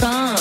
come.